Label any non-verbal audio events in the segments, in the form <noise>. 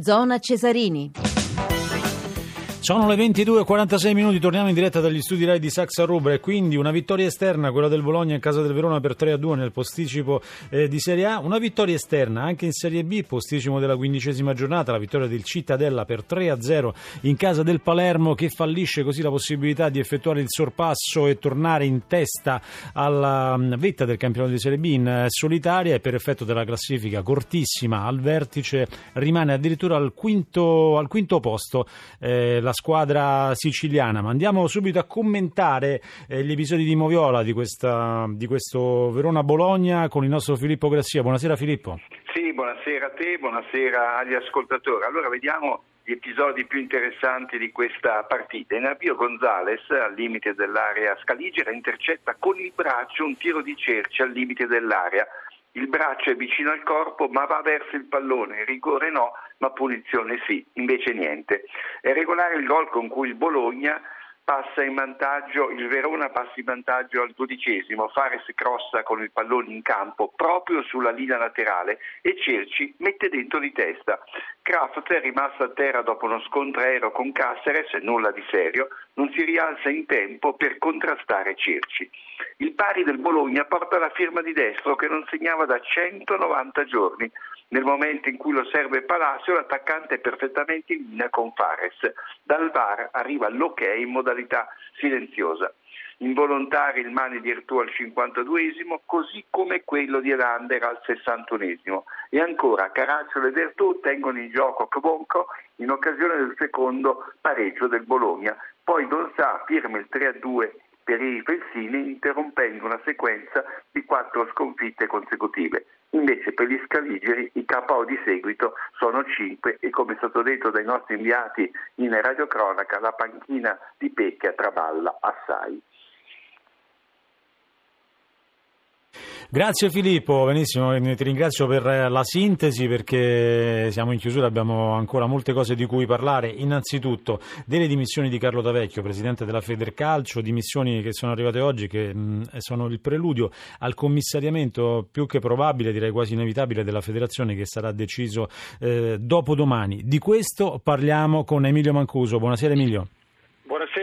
Zona Cesarini. Sono le 22.46 minuti, torniamo in diretta dagli studi Rai di Saxa Rubra e quindi una vittoria esterna, quella del Bologna in casa del Verona per 3-2 nel posticipo eh, di Serie A, una vittoria esterna anche in Serie B, posticipo della quindicesima giornata, la vittoria del Cittadella per 3-0 in casa del Palermo che fallisce così la possibilità di effettuare il sorpasso e tornare in testa alla mm, vetta del campionato di Serie B in eh, solitaria e per effetto della classifica cortissima al vertice rimane addirittura al quinto, al quinto posto. Eh, la squadra siciliana. Ma andiamo subito a commentare eh, gli episodi di Moviola di, questa, di questo Verona-Bologna con il nostro Filippo Grassia. Buonasera Filippo. Sì, buonasera a te, buonasera agli ascoltatori. Allora vediamo gli episodi più interessanti di questa partita. In avvio Gonzales, al limite dell'area scaligera, intercetta con il braccio un tiro di Cerci al limite dell'area il braccio è vicino al corpo ma va verso il pallone, rigore no, ma punizione sì, invece niente. È regolare il gol con cui il Bologna passa in vantaggio, il Verona passa in vantaggio al dodicesimo, Fares crossa con il pallone in campo proprio sulla linea laterale e Cerci mette dentro di testa. Kraft è rimasto a terra dopo uno scontro aereo con Caceres, nulla di serio, non si rialza in tempo per contrastare Cerci. Il pari del Bologna porta la firma di Destro che non segnava da 190 giorni. Nel momento in cui lo serve Palacio, l'attaccante è perfettamente in linea con Fares. Dal VAR arriva l'ok in modalità silenziosa. Involontario il Mani di Ertù al 52esimo, così come quello di Elander al 61esimo. E ancora Caracciolo ed Ertù tengono in gioco Kvonko in occasione del secondo pareggio del Bologna. Poi Don Sa firma il 3-2 per i Felsini interrompendo una sequenza di quattro sconfitte consecutive. Invece per gli scaligeri i KO di seguito sono 5 e come è stato detto dai nostri inviati in radiocronaca la panchina di Pecchia traballa assai. Grazie Filippo, benissimo, ti ringrazio per la sintesi perché siamo in chiusura, abbiamo ancora molte cose di cui parlare. Innanzitutto delle dimissioni di Carlo Tavecchio, presidente della Federcalcio, dimissioni che sono arrivate oggi che mh, sono il preludio al commissariamento più che probabile, direi quasi inevitabile, della federazione che sarà deciso eh, dopodomani. Di questo parliamo con Emilio Mancuso. Buonasera Emilio.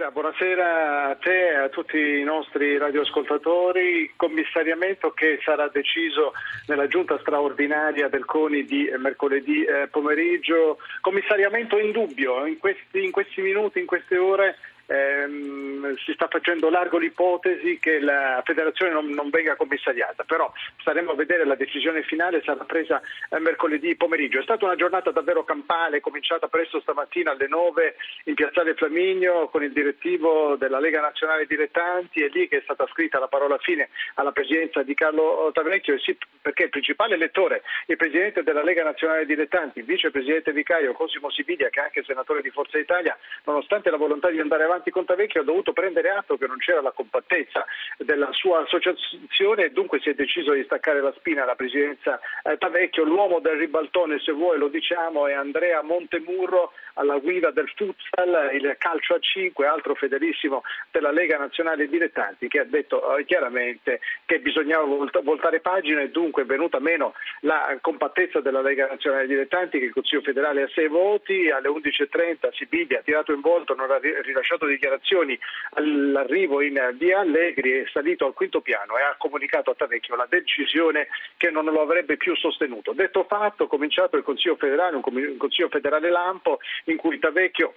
Buonasera, buonasera a te e a tutti i nostri radioascoltatori. Commissariamento che sarà deciso nella giunta straordinaria del CONI di mercoledì eh, pomeriggio. Commissariamento indubbio, in questi, in questi minuti, in queste ore ehm, si sta facendo largo l'ipotesi che la federazione non, non, venga commissariata, però staremo a vedere la decisione finale sarà presa eh, mercoledì pomeriggio. È stata una giornata davvero campale, cominciata presto stamattina alle 9 in Piazzale Flaminio con il direttivo della Lega Nazionale Dilettanti e lì che è stata scritta la parola fine alla presidenza di Carlo Tavecchio perché il principale elettore, il presidente della Lega Nazionale Dilettanti, il vicepresidente vicario Cosimo Sibilia che è anche senatore di Forza Italia, nonostante la volontà di andare avanti Avanti Contavecchio ha dovuto prendere atto che non c'era la compattezza della sua associazione e dunque si è deciso di staccare la spina alla presidenza eh, Tavecchio. L'uomo del ribaltone, se vuoi lo diciamo, è Andrea Montemurro alla guida del futsal, il calcio a 5, altro fedelissimo della Lega Nazionale Dilettanti, che ha detto eh, chiaramente che bisognava voltare pagina e dunque è venuta meno la compattezza della Lega Nazionale Dilettanti che il Consiglio federale ha sei voti, alle 11.30 Sibilia ha tirato in volto, non ha rilasciato dichiarazioni all'arrivo in via Allegri, è salito al quinto piano e ha comunicato a Tavecchio la decisione che non lo avrebbe più sostenuto. Detto fatto, cominciato il Consiglio federale, un Consiglio federale lampo in cui Tavecchio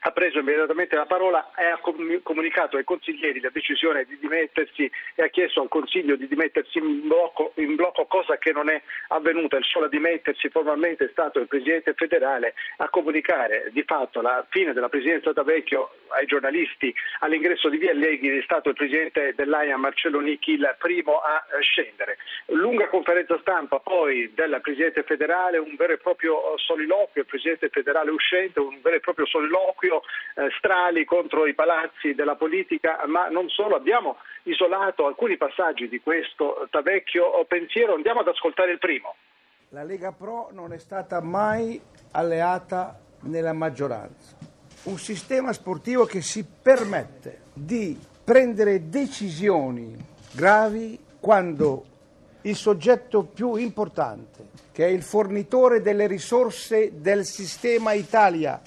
ha preso immediatamente la parola e ha comunicato ai consiglieri la decisione di dimettersi e ha chiesto al Consiglio di dimettersi in blocco, in blocco, cosa che non è avvenuta. Il solo a dimettersi formalmente è stato il Presidente federale a comunicare di fatto la fine della Presidenza da Vecchio ai giornalisti all'ingresso di Via Allegri è stato il Presidente dell'AIA Marcello Nicchi il primo a scendere. Lunga conferenza stampa poi del Presidente federale, un vero e proprio soliloquio, il Presidente federale uscente, un vero e proprio soliloquio eh, strali contro i palazzi della politica, ma non solo, abbiamo isolato alcuni passaggi di questo Tavecchio pensiero, andiamo ad ascoltare il primo. La Lega Pro non è stata mai alleata nella maggioranza. Un sistema sportivo che si permette di prendere decisioni gravi quando il soggetto più importante, che è il fornitore delle risorse del sistema Italia,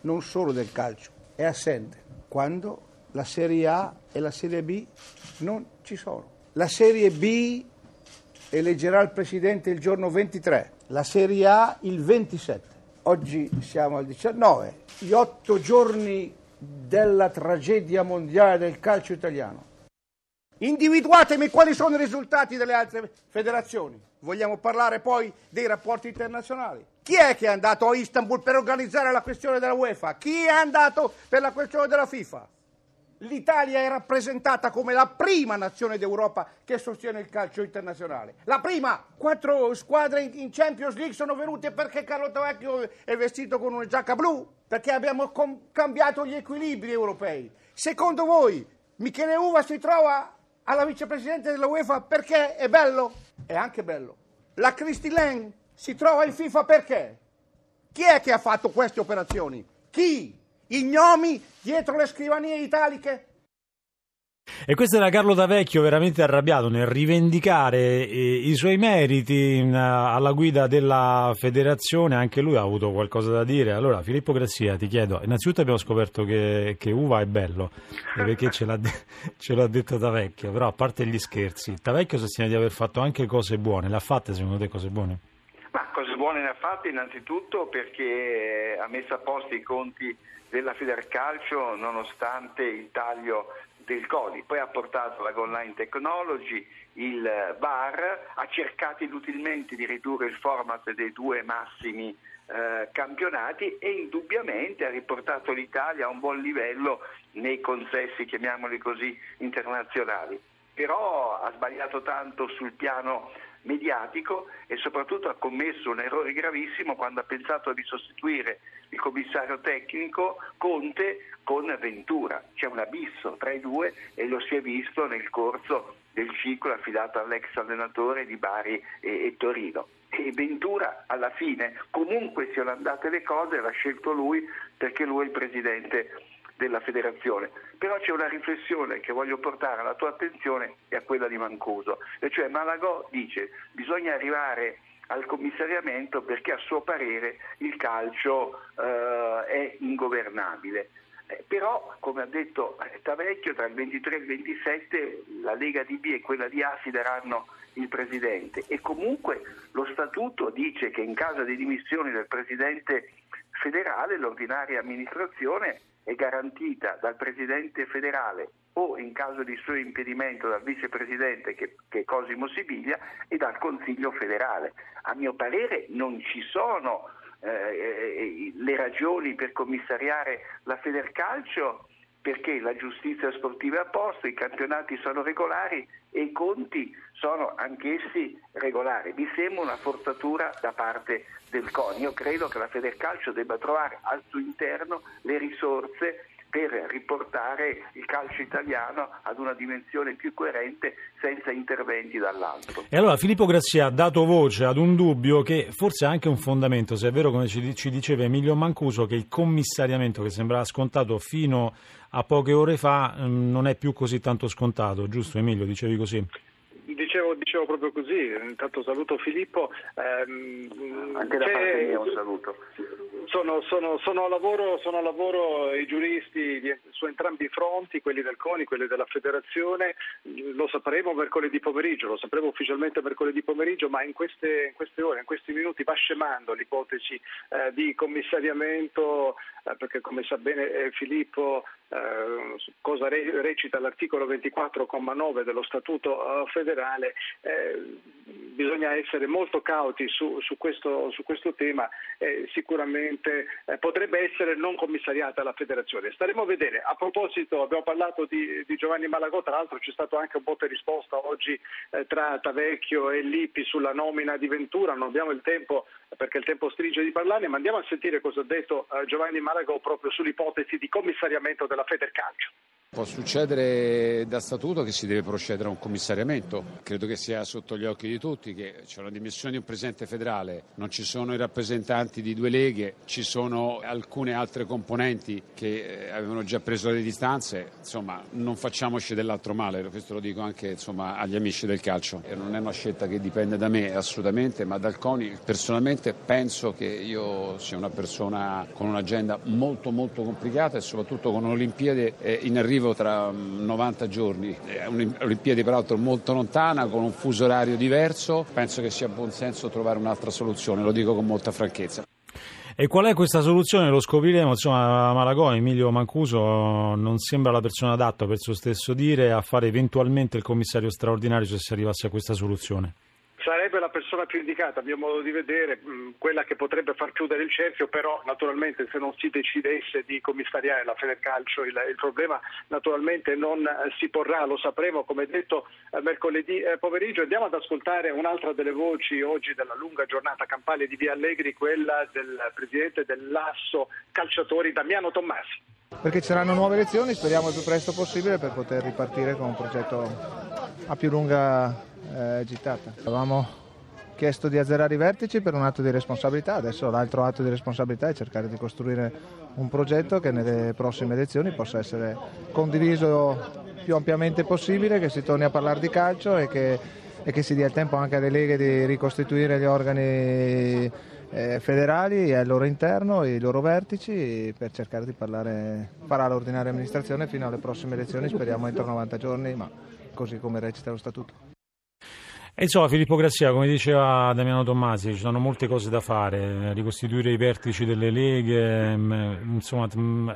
non solo del calcio, è assente quando la Serie A e la Serie B non ci sono. La Serie B eleggerà il Presidente il giorno 23, la Serie A il 27. Oggi siamo al 19, gli otto giorni della tragedia mondiale del calcio italiano. Individuatemi quali sono i risultati delle altre federazioni. Vogliamo parlare poi dei rapporti internazionali. Chi è che è andato a Istanbul per organizzare la questione della UEFA? Chi è andato per la questione della FIFA? L'Italia è rappresentata come la prima nazione d'Europa che sostiene il calcio internazionale. La prima! Quattro squadre in Champions League sono venute perché Carlo Tavecchio è vestito con una giacca blu, perché abbiamo com- cambiato gli equilibri europei. Secondo voi Michele Uva si trova alla vicepresidente della UEFA perché è bello? È anche bello. La Christy Lang si trova in FIFA perché? Chi è che ha fatto queste operazioni? Chi? I gnomi dietro le scrivanie italiche? E questo era Carlo D'Avecchio veramente arrabbiato nel rivendicare eh, i suoi meriti in, alla guida della federazione, anche lui ha avuto qualcosa da dire. Allora Filippo Grazia ti chiedo, innanzitutto abbiamo scoperto che, che Uva è bello, perché ce l'ha, <laughs> ce l'ha detto D'Avecchio, però a parte gli scherzi, D'Avecchio sostiene di aver fatto anche cose buone, le ha fatte secondo te cose buone? Buone ne ha fatte innanzitutto perché ha messo a posto i conti della Federcalcio nonostante il taglio del CODI, poi ha portato la Goal Line Technology, il VAR, ha cercato inutilmente di ridurre il format dei due massimi eh, campionati e indubbiamente ha riportato l'Italia a un buon livello nei consessi, chiamiamoli così, internazionali. Però ha sbagliato tanto sul piano mediatico e soprattutto ha commesso un errore gravissimo quando ha pensato di sostituire il commissario tecnico Conte con Ventura. C'è un abisso tra i due e lo si è visto nel corso del ciclo affidato all'ex allenatore di Bari e, e Torino. E Ventura alla fine, comunque siano andate le cose, l'ha scelto lui perché lui è il presidente della federazione. Però c'è una riflessione che voglio portare alla tua attenzione e a quella di Mancuso, e cioè Malagò dice bisogna arrivare al commissariamento perché a suo parere il calcio eh, è ingovernabile. Eh, però, come ha detto Tavecchio, tra il 23 e il 27 la Lega di B e quella di A si daranno il Presidente e comunque lo Statuto dice che in caso di dimissioni del Presidente federale l'ordinaria amministrazione è garantita dal Presidente federale o in caso di suo impedimento dal Vicepresidente che, che è Cosimo Sibilia e dal Consiglio federale. A mio parere non ci sono eh, eh le ragioni per commissariare la Federcalcio perché la giustizia sportiva è a posto, i campionati sono regolari e i conti sono anch'essi regolari. Mi sembra una forzatura da parte del CONI. Io credo che la Federcalcio debba trovare al suo interno le risorse per riportare il calcio italiano ad una dimensione più coerente senza interventi dall'alto. E allora Filippo Grazia ha dato voce ad un dubbio che forse ha anche un fondamento, se è vero come ci, diceva Emilio Mancuso, che il commissariamento che sembrava scontato fino a poche ore fa mm, non è più così tanto scontato, giusto Emilio? Dicevi così? Dicevo, dicevo, proprio così, intanto saluto Filippo. Ehm, Anche da parte mia un saluto. Sono, sono, sono, a lavoro, sono, a lavoro, i giuristi di, su entrambi i fronti, quelli del CONI, quelli della Federazione, lo sapremo mercoledì pomeriggio, lo sapremo ufficialmente mercoledì pomeriggio, ma in queste, in queste ore, in questi minuti va scemando l'ipotesi eh, di commissariamento, eh, perché come sa bene eh, Filippo, eh, cosa re, recita l'articolo 24,9 dello Statuto eh, federale, eh, bisogna essere molto cauti su, su, questo, su questo, tema, sicuramente potrebbe essere non commissariata la federazione. Staremo a vedere. A proposito, abbiamo parlato di, di Giovanni Malagò, tra l'altro c'è stato anche un po' di risposta oggi tra Tavecchio e Lippi sulla nomina di Ventura, non abbiamo il tempo perché il tempo stringe di parlarne, ma andiamo a sentire cosa ha detto Giovanni Malagò proprio sull'ipotesi di commissariamento della Federcalcio. Può succedere da statuto che si deve procedere a un commissariamento. Credo che sia sotto gli occhi di tutti che c'è una dimissione di un presidente federale, non ci sono i rappresentanti di due leghe, ci sono alcune altre componenti che eh, avevano già preso le distanze. Insomma, non facciamoci dell'altro male, questo lo dico anche insomma, agli amici del calcio. E non è una scelta che dipende da me assolutamente, ma dal CONI. Personalmente penso che io sia una persona con un'agenda molto molto complicata e soprattutto con un'Olimpiade eh, in arrivo tra 90 mm, giorni. È un'Olimpiade peraltro molto lontana, con un fuso orario diverso. Penso che sia buon senso trovare un'altra soluzione, lo dico con molta franchezza. E qual è questa soluzione? Lo scopriremo. Insomma, Malagò, Emilio Mancuso non sembra la persona adatta per suo stesso dire a fare eventualmente il commissario straordinario se si arrivasse a questa soluzione sarebbe la persona più indicata, a mio modo di vedere, quella che potrebbe far chiudere il cerchio, però naturalmente se non si decidesse di commissariare la Federcalcio il, il problema naturalmente non si porrà, lo sapremo come detto eh, mercoledì eh, pomeriggio. Andiamo ad ascoltare un'altra delle voci oggi della lunga giornata campale di Via Allegri, quella del presidente dell'Asso Calciatori Damiano Tommasi. Perché ci saranno nuove elezioni, speriamo il più presto possibile per poter ripartire con un progetto a più lunga eh, gittata. Avevamo chiesto di azzerare i vertici per un atto di responsabilità, adesso l'altro atto di responsabilità è cercare di costruire un progetto che nelle prossime elezioni possa essere condiviso più ampiamente possibile, che si torni a parlare di calcio e che, e che si dia il tempo anche alle leghe di ricostituire gli organi eh, federali al loro interno e i loro vertici per cercare di parlare, farà l'ordinaria amministrazione fino alle prossime elezioni, speriamo entro 90 giorni, ma così come recita lo statuto. Insomma, Filippo Grassia, come diceva Damiano Tommasi, ci sono molte cose da fare, ricostituire i vertici delle leghe, mm, insomma, mm,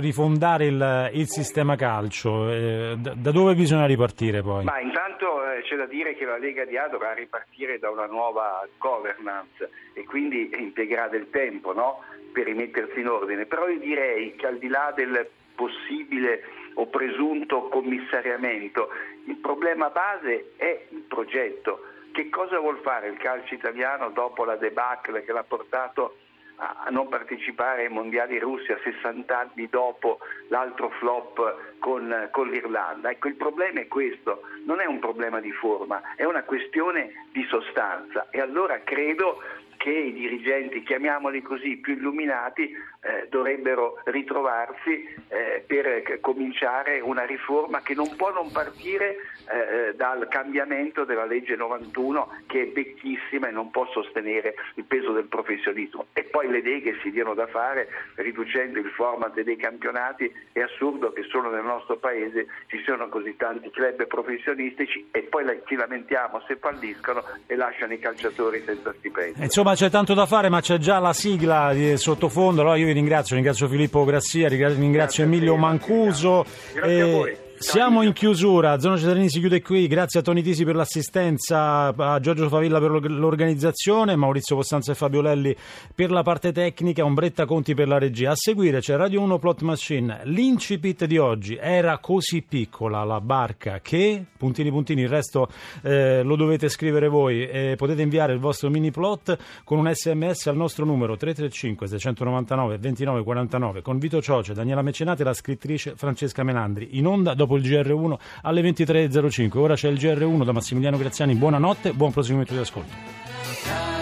rifondare il, il, sistema calcio. Eh, da, dove bisogna ripartire poi? Ma intanto eh, c'è da dire che la Lega di A dovrà ripartire da una nuova governance e quindi impiegherà del tempo no? per rimettersi in ordine. Però io direi che al di là del possibile o presunto commissariamento. Il problema base è il progetto. Che cosa vuol fare il calcio italiano dopo la debacle che l'ha portato a non partecipare ai mondiali russi a 60 anni dopo l'altro flop con, con, l'Irlanda. Ecco, il problema è questo, non è un problema di forma, è una questione di sostanza e allora credo che i dirigenti, chiamiamoli così, più illuminati, eh, dovrebbero ritrovarsi eh, per cominciare una riforma che non può non partire eh, dal cambiamento della legge 91 che è vecchissima e non può sostenere il peso del professionismo. E poi le leghe si diano da fare riducendo il format dei campionati. È assurdo che solo nel nostro paese ci siano così tanti club professionistici e poi ci lamentiamo se falliscono e lasciano i calciatori senza stipendio. Insomma c'è tanto da fare ma c'è già la sigla di sottofondo, allora io vi ringrazio, ringrazio Filippo Grassia, ringrazio Grazie Emilio Mancuso. Grazie a voi. Siamo in chiusura, Zona Cittadini si chiude qui, grazie a Toni Tisi per l'assistenza, a Giorgio Favilla per l'organizzazione, Maurizio Costanza e Fabio Lelli per la parte tecnica, Ombretta Conti per la regia. A seguire c'è Radio 1 Plot Machine. L'incipit di oggi era così piccola la barca che, puntini puntini, il resto eh, lo dovete scrivere voi. Eh, potete inviare il vostro mini plot con un sms al nostro numero 335 699 2949 con Vito Cioce, Daniela Mecenate e la scrittrice Francesca Menandri. In onda dopo il GR1 alle 23.05. Ora c'è il GR1 da Massimiliano Graziani. Buonanotte, buon proseguimento di ascolto.